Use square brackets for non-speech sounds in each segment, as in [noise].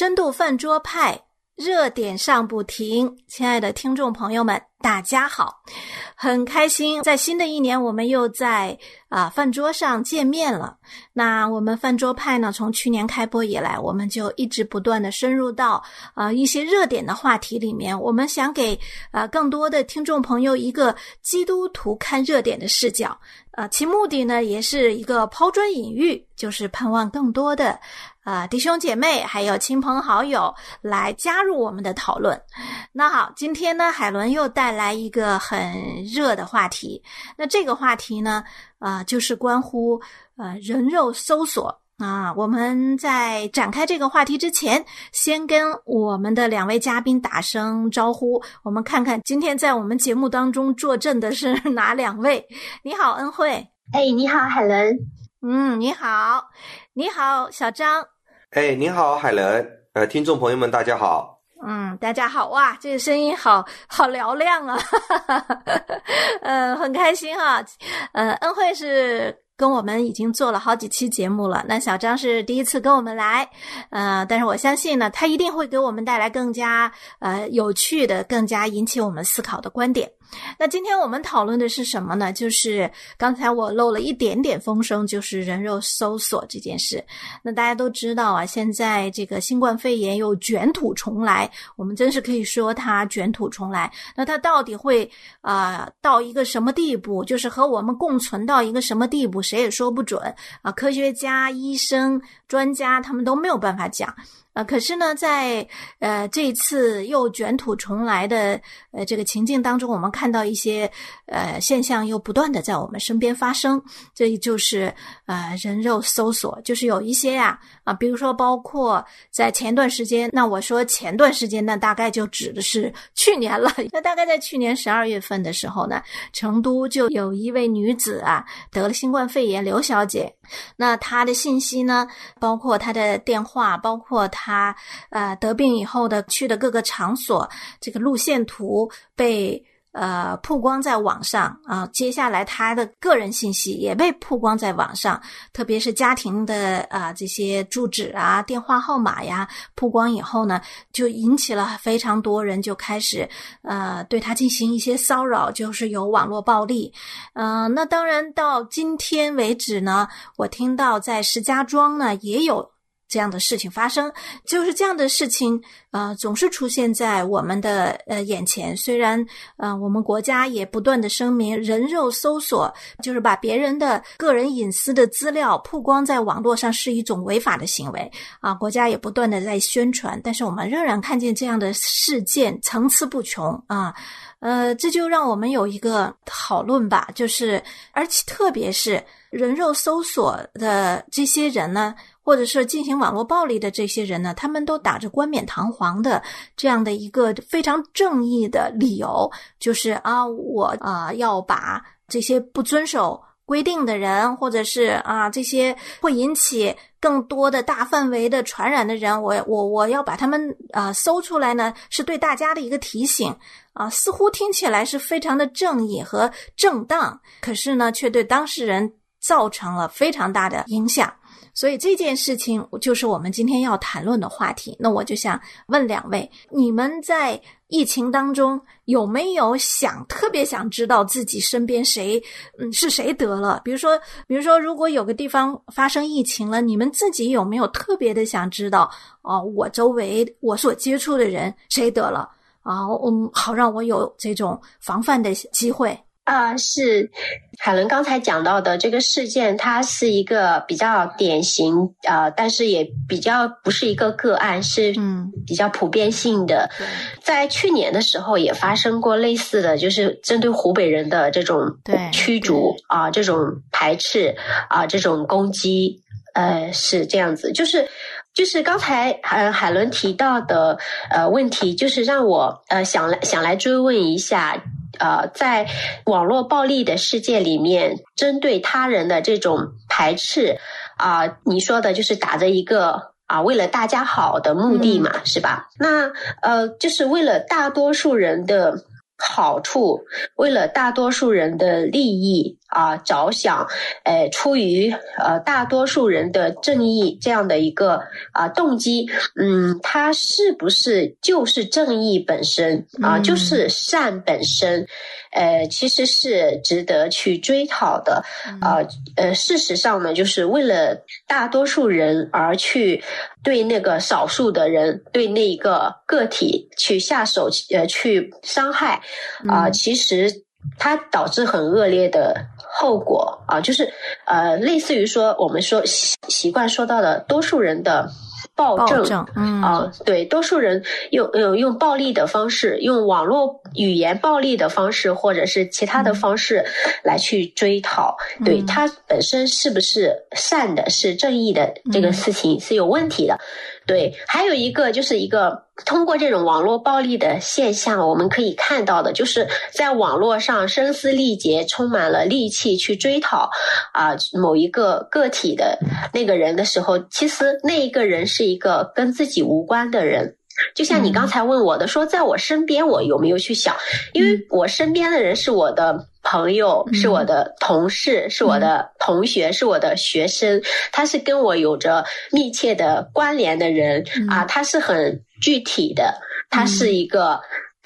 深度饭桌派，热点上不停。亲爱的听众朋友们，大家好，很开心，在新的一年，我们又在啊饭桌上见面了。那我们饭桌派呢，从去年开播以来，我们就一直不断的深入到啊一些热点的话题里面。我们想给啊更多的听众朋友一个基督徒看热点的视角。啊，其目的呢，也是一个抛砖引玉，就是盼望更多的啊弟兄姐妹还有亲朋好友来加入我们的讨论。那好，今天呢，海伦又带来一个很热的话题。那这个话题呢，啊，就是关乎呃人肉搜索。啊，我们在展开这个话题之前，先跟我们的两位嘉宾打声招呼。我们看看今天在我们节目当中坐镇的是 [laughs] 哪两位？你好，恩惠。哎，你好，海伦。嗯，你好，你好，小张。哎，你好，海伦。呃，听众朋友们，大家好。嗯，大家好哇，这个声音好好嘹亮啊。呃，[laughs] 很开心哈。呃，恩惠是。跟我们已经做了好几期节目了，那小张是第一次跟我们来，呃，但是我相信呢，他一定会给我们带来更加呃有趣的、更加引起我们思考的观点。那今天我们讨论的是什么呢？就是刚才我漏了一点点风声，就是人肉搜索这件事。那大家都知道啊，现在这个新冠肺炎又卷土重来，我们真是可以说它卷土重来。那它到底会啊到一个什么地步？就是和我们共存到一个什么地步，谁也说不准啊。科学家、医生、专家他们都没有办法讲。呃，可是呢，在呃这一次又卷土重来的呃这个情境当中，我们看到一些呃现象又不断的在我们身边发生，这就是呃人肉搜索，就是有一些呀啊，比如说包括在前段时间，那我说前段时间，那大概就指的是去年了。[laughs] 那大概在去年十二月份的时候呢，成都就有一位女子啊得了新冠肺炎，刘小姐。那她的信息呢，包括他的电话，包括他呃得病以后的去的各个场所，这个路线图被。呃，曝光在网上啊，接下来他的个人信息也被曝光在网上，特别是家庭的啊这些住址啊、电话号码呀，曝光以后呢，就引起了非常多人就开始呃对他进行一些骚扰，就是有网络暴力。嗯，那当然到今天为止呢，我听到在石家庄呢也有。这样的事情发生，就是这样的事情，呃，总是出现在我们的呃眼前。虽然，呃，我们国家也不断的声明，人肉搜索就是把别人的个人隐私的资料曝光在网络上是一种违法的行为啊，国家也不断的在宣传，但是我们仍然看见这样的事件层出不穷啊，呃，这就让我们有一个讨论吧，就是，而且特别是人肉搜索的这些人呢。或者是进行网络暴力的这些人呢，他们都打着冠冕堂皇的这样的一个非常正义的理由，就是啊，我啊要把这些不遵守规定的人，或者是啊这些会引起更多的大范围的传染的人，我我我要把他们啊搜出来呢，是对大家的一个提醒。啊，似乎听起来是非常的正义和正当，可是呢，却对当事人造成了非常大的影响。所以这件事情就是我们今天要谈论的话题。那我就想问两位：你们在疫情当中有没有想特别想知道自己身边谁嗯是谁得了？比如说，比如说，如果有个地方发生疫情了，你们自己有没有特别的想知道？哦，我周围我所接触的人谁得了啊？嗯，好让我有这种防范的机会。啊，是海伦刚才讲到的这个事件，它是一个比较典型啊，但是也比较不是一个个案，是嗯比较普遍性的。在去年的时候也发生过类似的，就是针对湖北人的这种驱逐啊，这种排斥啊，这种攻击，呃，是这样子。就是就是刚才呃海伦提到的呃问题，就是让我呃想来想来追问一下。呃，在网络暴力的世界里面，针对他人的这种排斥啊，你说的就是打着一个啊为了大家好的目的嘛，是吧？那呃，就是为了大多数人的好处，为了大多数人的利益啊着想，呃，出于呃大多数人的正义这样的一个啊动机，嗯，他是不是就是正义本身啊，就是善本身？呃，其实是值得去追讨的啊。呃，事实上呢，就是为了大多数人而去对那个少数的人，对那一个个体去下手，呃，去伤害啊，其实它导致很恶劣的后果啊，就是呃，类似于说我们说习习惯说到的多数人的。暴政，嗯啊，对，多数人用用用暴力的方式，用网络语言暴力的方式，或者是其他的方式来去追讨，对它本身是不是善的，是正义的这个事情是有问题的。对，还有一个就是一个通过这种网络暴力的现象，我们可以看到的，就是在网络上声嘶力竭、充满了戾气去追讨啊某一个个体的那个人的时候，其实那一个人是一个跟自己无关的人。就像你刚才问我的，说在我身边，我有没有去想？因为我身边的人是我的朋友，是我的同事，是我的同学，是我的学生，他是跟我有着密切的关联的人啊，他是很具体的，他是一个。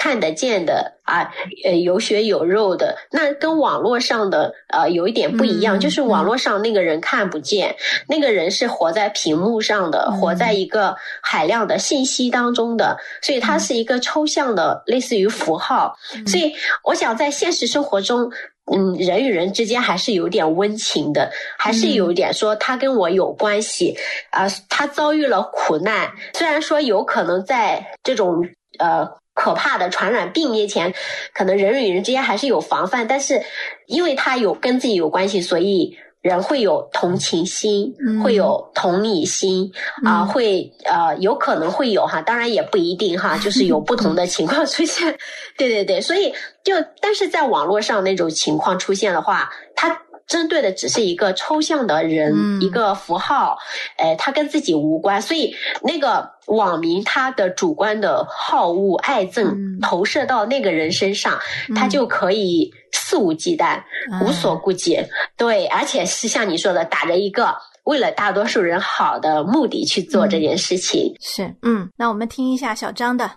看得见的啊，呃，有血有肉的，那跟网络上的呃有一点不一样，就是网络上那个人看不见，那个人是活在屏幕上的，活在一个海量的信息当中的，所以它是一个抽象的，类似于符号。所以我想在现实生活中，嗯，人与人之间还是有点温情的，还是有一点说他跟我有关系啊，他遭遇了苦难，虽然说有可能在这种呃。可怕的传染病面前，可能人与人之间还是有防范，但是因为他有跟自己有关系，所以人会有同情心，会有同理心啊，会呃有可能会有哈，当然也不一定哈，[laughs] 就是有不同的情况出现。对对对，所以就但是在网络上那种情况出现的话，它。针对的只是一个抽象的人，一个符号，哎，他跟自己无关，所以那个网民他的主观的好恶爱憎投射到那个人身上，他就可以肆无忌惮、无所顾忌，对，而且是像你说的，打着一个为了大多数人好的目的去做这件事情。是，嗯，那我们听一下小张的。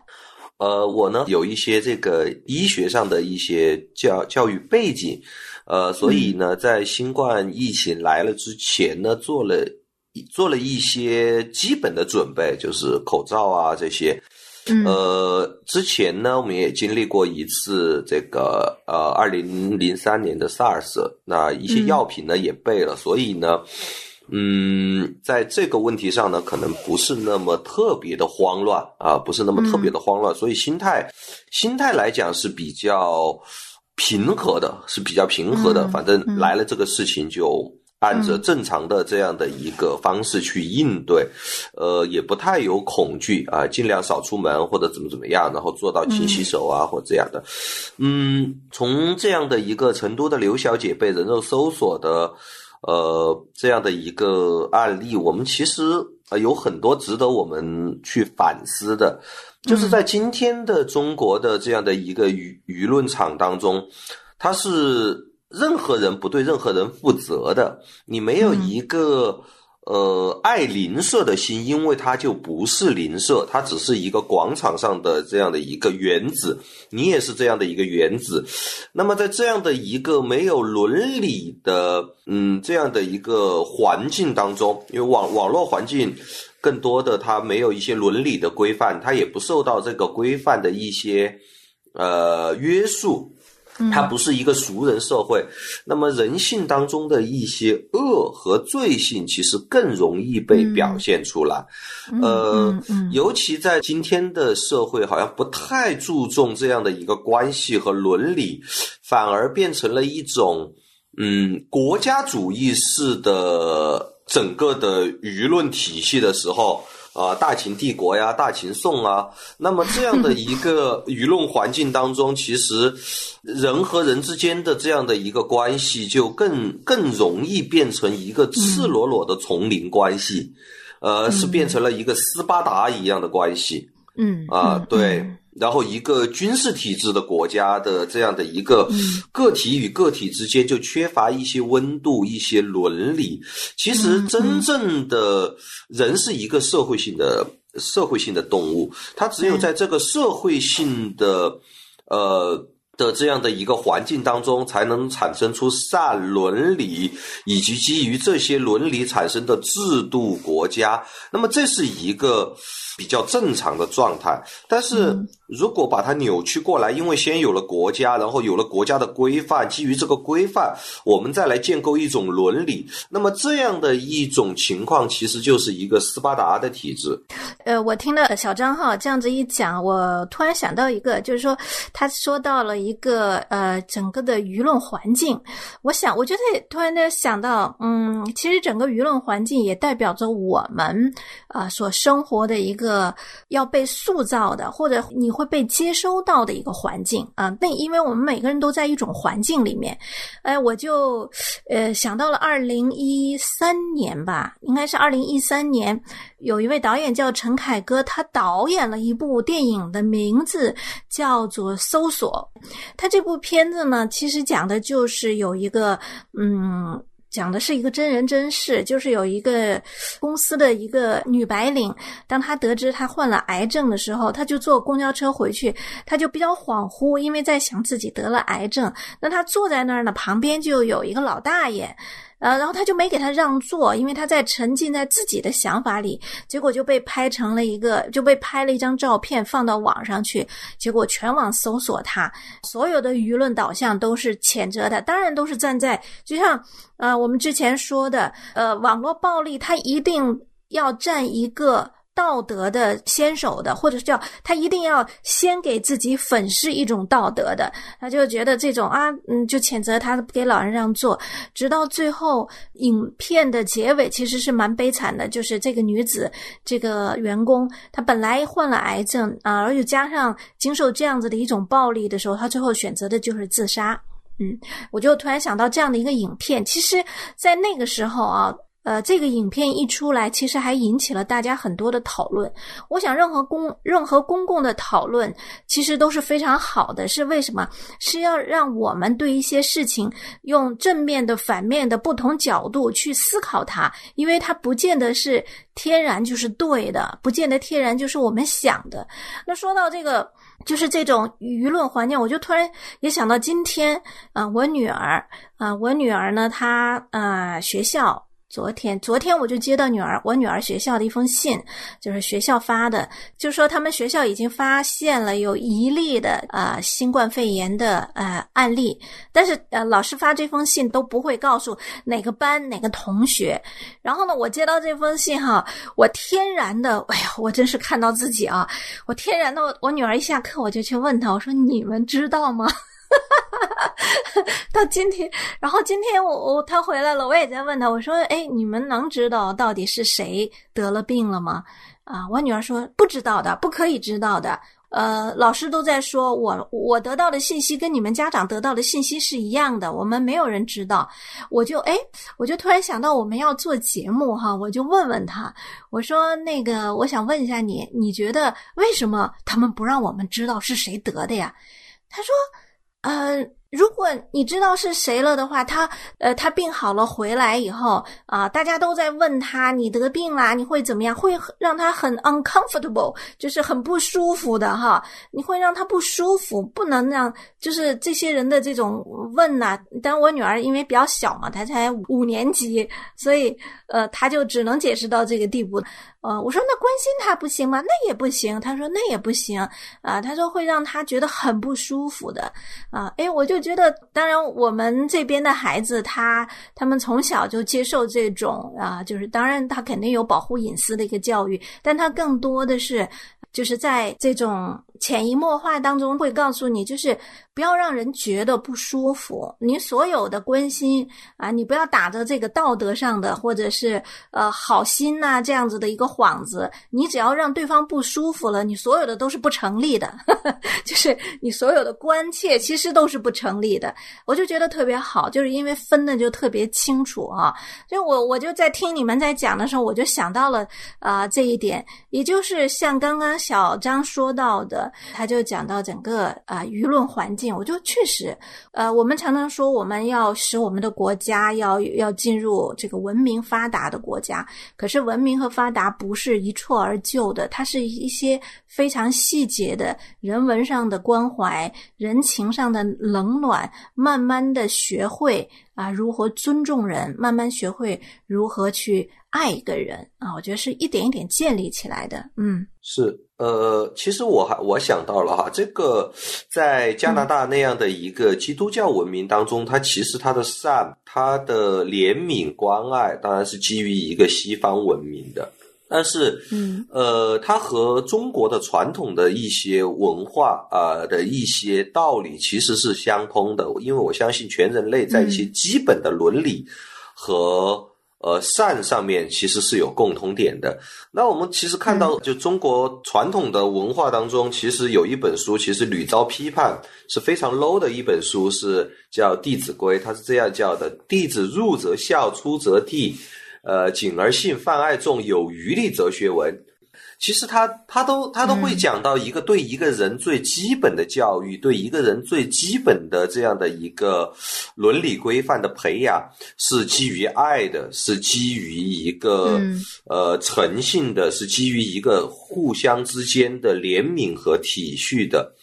呃，我呢有一些这个医学上的一些教教育背景。呃，所以呢，在新冠疫情来了之前呢，做了做了一些基本的准备，就是口罩啊这些。呃，之前呢，我们也经历过一次这个呃，二零零三年的 SARS，那一些药品呢也备了，所以呢，嗯，在这个问题上呢，可能不是那么特别的慌乱啊，不是那么特别的慌乱，所以心态心态来讲是比较。平和的是比较平和的，反正来了这个事情就按着正常的这样的一个方式去应对，呃，也不太有恐惧啊，尽量少出门或者怎么怎么样，然后做到勤洗手啊或这样的。嗯，从这样的一个成都的刘小姐被人肉搜索的，呃，这样的一个案例，我们其实啊有很多值得我们去反思的。就是在今天的中国的这样的一个舆舆论场当中，他是任何人不对任何人负责的。你没有一个呃爱邻舍的心，因为它就不是邻舍，它只是一个广场上的这样的一个原子。你也是这样的一个原子。那么在这样的一个没有伦理的嗯这样的一个环境当中，因为网网络环境。更多的，它没有一些伦理的规范，它也不受到这个规范的一些呃约束，它不是一个熟人社会。那么人性当中的一些恶和罪性，其实更容易被表现出来。呃，尤其在今天的社会，好像不太注重这样的一个关系和伦理，反而变成了一种嗯国家主义式的。整个的舆论体系的时候，啊，大秦帝国呀，大秦宋啊，那么这样的一个 [laughs] 舆论环境当中，其实人和人之间的这样的一个关系，就更更容易变成一个赤裸裸的丛林关系，呃，是变成了一个斯巴达一样的关系。嗯啊，对。然后一个军事体制的国家的这样的一个个体与个体之间就缺乏一些温度、一些伦理。其实真正的人是一个社会性的社会性的动物，它只有在这个社会性的呃。的这样的一个环境当中，才能产生出善伦理，以及基于这些伦理产生的制度国家。那么这是一个比较正常的状态。但是如果把它扭曲过来，因为先有了国家，然后有了国家的规范，基于这个规范，我们再来建构一种伦理。那么这样的一种情况，其实就是一个斯巴达的体制。呃，我听了小张哈这样子一讲，我突然想到一个，就是说他说到了。一个呃，整个的舆论环境，我想，我觉得突然的想到，嗯，其实整个舆论环境也代表着我们啊所生活的一个要被塑造的，或者你会被接收到的一个环境啊。那因为我们每个人都在一种环境里面，哎，我就呃想到了二零一三年吧，应该是二零一三年。有一位导演叫陈凯歌，他导演了一部电影的名字叫做《搜索》。他这部片子呢，其实讲的就是有一个，嗯，讲的是一个真人真事，就是有一个公司的一个女白领，当她得知她患了癌症的时候，她就坐公交车回去，她就比较恍惚，因为在想自己得了癌症。那她坐在那儿呢，旁边就有一个老大爷。呃，然后他就没给他让座，因为他在沉浸在自己的想法里，结果就被拍成了一个，就被拍了一张照片放到网上去，结果全网搜索他，所有的舆论导向都是谴责的，当然都是站在，就像呃我们之前说的，呃网络暴力，他一定要占一个。道德的先手的，或者是叫他一定要先给自己粉饰一种道德的，他就觉得这种啊，嗯，就谴责他给老人让座，直到最后影片的结尾其实是蛮悲惨的，就是这个女子这个员工，她本来患了癌症啊，而且加上经受这样子的一种暴力的时候，她最后选择的就是自杀。嗯，我就突然想到这样的一个影片，其实在那个时候啊。呃，这个影片一出来，其实还引起了大家很多的讨论。我想，任何公任何公共的讨论，其实都是非常好的。是为什么？是要让我们对一些事情用正面的、反面的不同角度去思考它，因为它不见得是天然就是对的，不见得天然就是我们想的。那说到这个，就是这种舆论环境，我就突然也想到今天啊，我女儿啊，我女儿呢，她啊，学校。昨天，昨天我就接到女儿我女儿学校的一封信，就是学校发的，就说他们学校已经发现了有一例的啊新冠肺炎的呃案例，但是呃老师发这封信都不会告诉哪个班哪个同学。然后呢，我接到这封信哈，我天然的，哎呀，我真是看到自己啊，我天然的，我女儿一下课我就去问她，我说你们知道吗？[laughs] 哈 [laughs] 到今天，然后今天我我他回来了，我也在问他，我说：“哎，你们能知道到底是谁得了病了吗？”啊，我女儿说：“不知道的，不可以知道的。”呃，老师都在说，我我得到的信息跟你们家长得到的信息是一样的，我们没有人知道。我就哎，我就突然想到我们要做节目哈，我就问问他，我说那个，我想问一下你，你觉得为什么他们不让我们知道是谁得的呀？他说。嗯如果你知道是谁了的话，他呃，他病好了回来以后啊，大家都在问他，你得病啦，你会怎么样？会让他很 uncomfortable，就是很不舒服的哈。你会让他不舒服，不能让就是这些人的这种问呐。但我女儿因为比较小嘛，她才五年级，所以呃，她就只能解释到这个地步。呃，我说那关心他不行吗？那也不行。他说那也不行啊。他说会让他觉得很不舒服的啊。哎，我就我觉得，当然我们这边的孩子，他他们从小就接受这种啊，就是当然他肯定有保护隐私的一个教育，但他更多的是就是在这种潜移默化当中会告诉你，就是。不要让人觉得不舒服。你所有的关心啊，你不要打着这个道德上的或者是呃好心呐这样子的一个幌子。你只要让对方不舒服了，你所有的都是不成立的。[laughs] 就是你所有的关切其实都是不成立的。我就觉得特别好，就是因为分的就特别清楚啊。所以我我就在听你们在讲的时候，我就想到了啊这一点，也就是像刚刚小张说到的，他就讲到整个啊舆论环境，我就确实，呃，我们常常说我们要使我们的国家要要进入这个文明发达的国家，可是文明和发达不是一蹴而就的，它是一些非常细节的人文上的关怀、人情上的冷暖，慢慢的学会啊如何尊重人，慢慢学会如何去。爱一个人啊，我觉得是一点一点建立起来的。嗯，是呃，其实我还我想到了哈，这个在加拿大那样的一个基督教文明当中，它其实它的善、它的怜悯、关爱，当然是基于一个西方文明的。但是，嗯，呃，它和中国的传统的一些文化啊的一些道理其实是相通的，因为我相信全人类在一些基本的伦理和。呃，善上面其实是有共同点的。那我们其实看到，就中国传统的文化当中，其实有一本书，其实屡遭批判，是非常 low 的一本书，是叫《弟子规》，它是这样叫的：“弟子入则孝，出则悌，呃，谨而信，泛爱众，有余力则学文。”其实他他都他都会讲到一个对一个人最基本的教育，对一个人最基本的这样的一个伦理规范的培养，是基于爱的，是基于一个呃诚信的，是基于一个互相之间的怜悯和体恤的。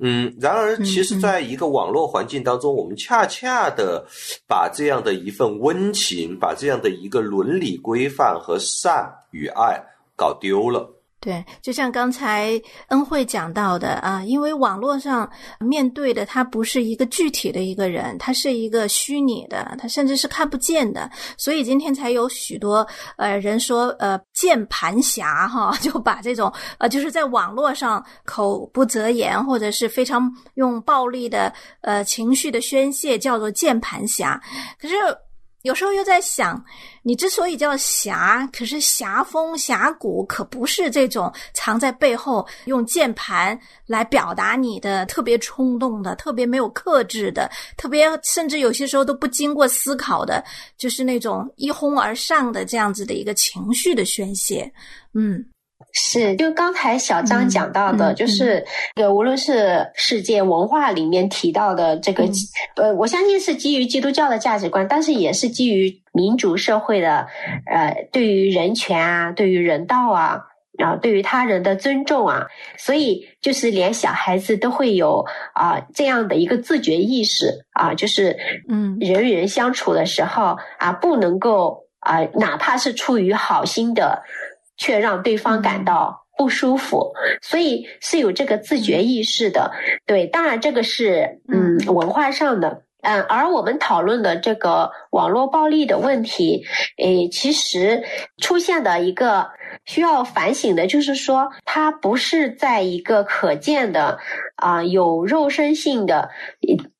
嗯，然而，其实在一个网络环境当中，我们恰恰的把这样的一份温情，把这样的一个伦理规范和善与爱搞丢了。对，就像刚才恩惠讲到的啊，因为网络上面对的他不是一个具体的一个人，他是一个虚拟的，他甚至是看不见的，所以今天才有许多呃人说呃键盘侠哈，就把这种呃就是在网络上口不择言或者是非常用暴力的呃情绪的宣泄叫做键盘侠，可是。有时候又在想，你之所以叫侠，可是侠风侠骨可不是这种藏在背后用键盘来表达你的特别冲动的、特别没有克制的、特别甚至有些时候都不经过思考的，就是那种一哄而上的这样子的一个情绪的宣泄，嗯。是，就刚才小张讲到的，就是呃，无论是世界文化里面提到的这个，呃，我相信是基于基督教的价值观，但是也是基于民主社会的，呃，对于人权啊，对于人道啊，然后对于他人的尊重啊，所以就是连小孩子都会有啊这样的一个自觉意识啊，就是嗯，人与人相处的时候啊，不能够啊，哪怕是出于好心的。却让对方感到不舒服，所以是有这个自觉意识的。对，当然这个是嗯文化上的，嗯，而我们讨论的这个网络暴力的问题，诶，其实出现的一个需要反省的，就是说它不是在一个可见的啊有肉身性的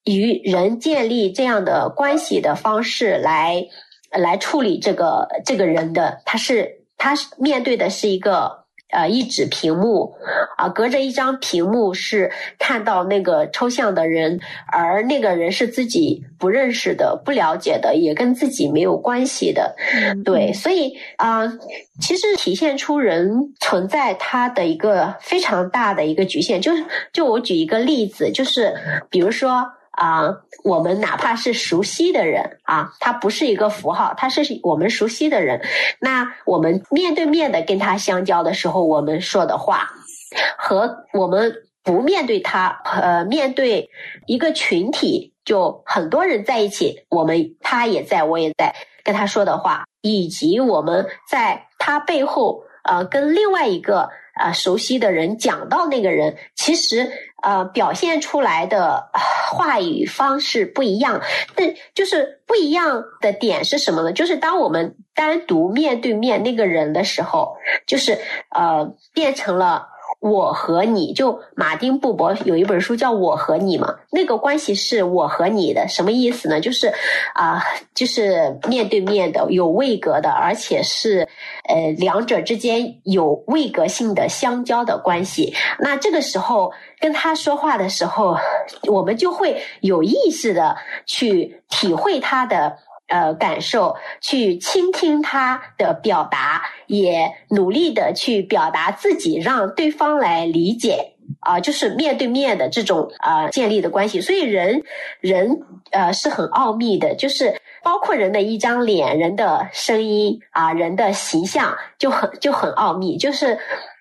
与人建立这样的关系的方式来来处理这个这个人的，他是。他面对的是一个呃一纸屏幕啊，隔着一张屏幕是看到那个抽象的人，而那个人是自己不认识的、不了解的，也跟自己没有关系的。对，所以啊，其实体现出人存在他的一个非常大的一个局限，就是就我举一个例子，就是比如说。啊，我们哪怕是熟悉的人啊，他不是一个符号，他是我们熟悉的人。那我们面对面的跟他相交的时候，我们说的话，和我们不面对他，呃，面对一个群体，就很多人在一起，我们他也在，我也在跟他说的话，以及我们在他背后，呃，跟另外一个啊熟悉的人讲到那个人，其实。呃，表现出来的话语方式不一样，但就是不一样的点是什么呢？就是当我们单独面对面那个人的时候，就是呃，变成了。我和你就马丁布伯有一本书叫我和你嘛，那个关系是我和你的，什么意思呢？就是啊，就是面对面的，有位格的，而且是呃两者之间有位格性的相交的关系。那这个时候跟他说话的时候，我们就会有意识的去体会他的。呃，感受去倾听他的表达，也努力的去表达自己，让对方来理解啊，就是面对面的这种啊建立的关系。所以人人呃是很奥秘的，就是包括人的一张脸、人的声音啊、人的形象就很就很奥秘，就是。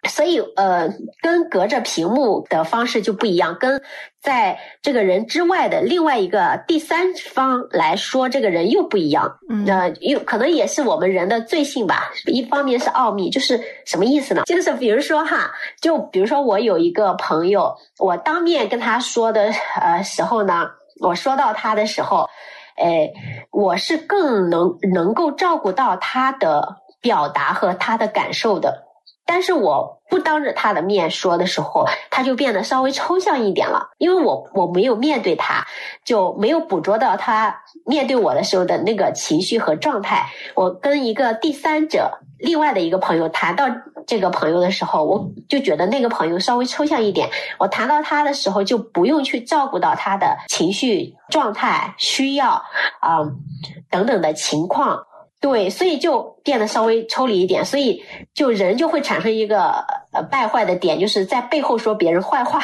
所以，呃，跟隔着屏幕的方式就不一样，跟在这个人之外的另外一个第三方来说，这个人又不一样。嗯那又可能也是我们人的罪性吧。一方面是奥秘，就是什么意思呢？就是比如说哈，就比如说我有一个朋友，我当面跟他说的呃时候呢，我说到他的时候，哎，我是更能能够照顾到他的表达和他的感受的。但是我不当着他的面说的时候，他就变得稍微抽象一点了，因为我我没有面对他，就没有捕捉到他面对我的时候的那个情绪和状态。我跟一个第三者，另外的一个朋友谈到这个朋友的时候，我就觉得那个朋友稍微抽象一点。我谈到他的时候，就不用去照顾到他的情绪状态、需要啊等等的情况。对，所以就变得稍微抽离一点，所以就人就会产生一个呃败坏的点，就是在背后说别人坏话。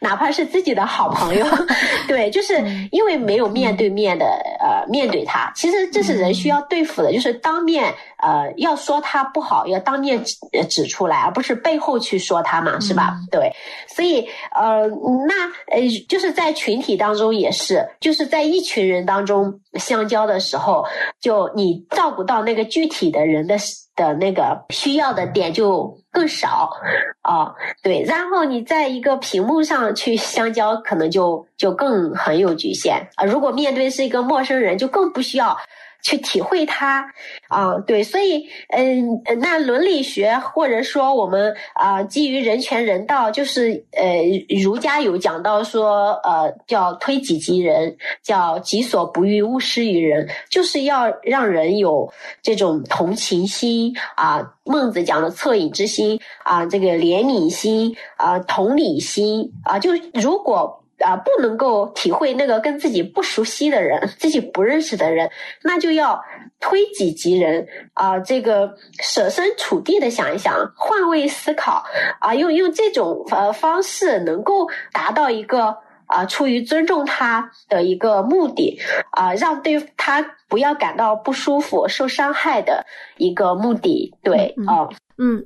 哪怕是自己的好朋友，[laughs] 对，就是因为没有面对面的呃面对他，其实这是人需要对付的，就是当面呃要说他不好，要当面指指出来，而不是背后去说他嘛，是吧？对，所以呃那呃就是在群体当中也是，就是在一群人当中相交的时候，就你照顾到那个具体的人的。的那个需要的点就更少啊，对，然后你在一个屏幕上去相交，可能就就更很有局限啊。如果面对是一个陌生人，就更不需要。去体会它，啊，对，所以，嗯，那伦理学或者说我们啊，基于人权人道，就是呃，儒家有讲到说，呃，叫推己及人，叫己所不欲，勿施于人，就是要让人有这种同情心啊。孟子讲的恻隐之心啊，这个怜悯心啊，同理心啊，就如果。啊，不能够体会那个跟自己不熟悉的人、自己不认识的人，那就要推己及人啊，这个舍身处地的想一想，换位思考啊，用用这种呃方式，能够达到一个啊，出于尊重他的一个目的啊，让对他不要感到不舒服、受伤害的一个目的。对，哦，嗯。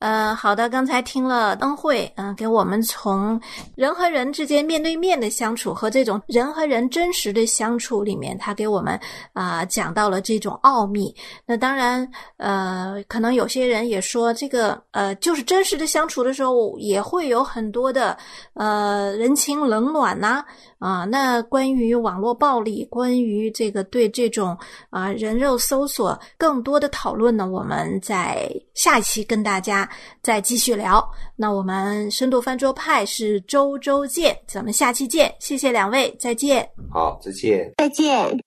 呃，好的，刚才听了恩惠，嗯，给我们从人和人之间面对面的相处和这种人和人真实的相处里面，他给我们啊讲到了这种奥秘。那当然，呃，可能有些人也说，这个呃，就是真实的相处的时候，也会有很多的呃人情冷暖呐。啊，那关于网络暴力，关于这个对这种啊人肉搜索更多的讨论呢，我们在下一期跟大家再继续聊。那我们深度饭桌派是周周见，咱们下期见，谢谢两位，再见。好，再见，再见。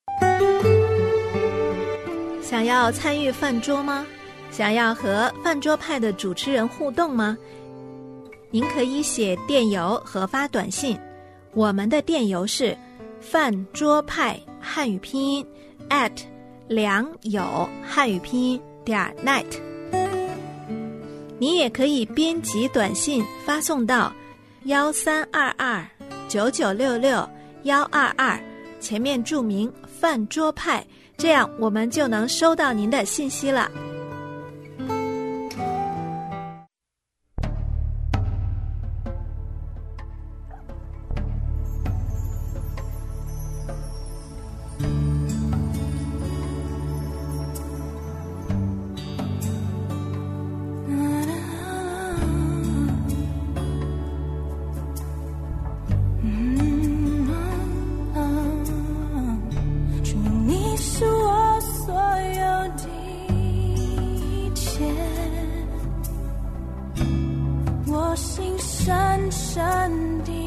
想要参与饭桌吗？想要和饭桌派的主持人互动吗？您可以写电邮和发短信。我们的电邮是饭桌派汉语拼音 at 良友汉语拼音点 net。你也可以编辑短信发送到幺三二二九九六六幺二二，前面注明饭桌派，这样我们就能收到您的信息了。我心深深。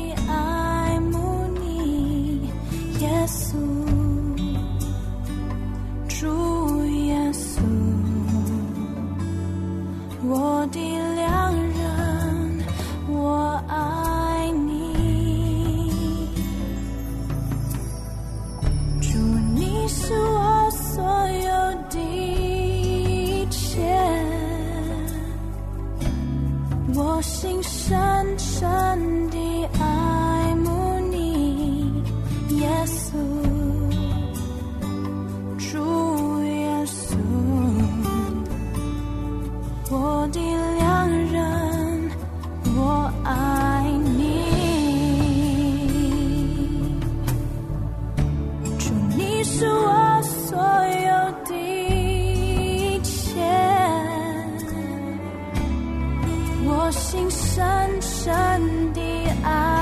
是我所有的一切。我心深深的爱。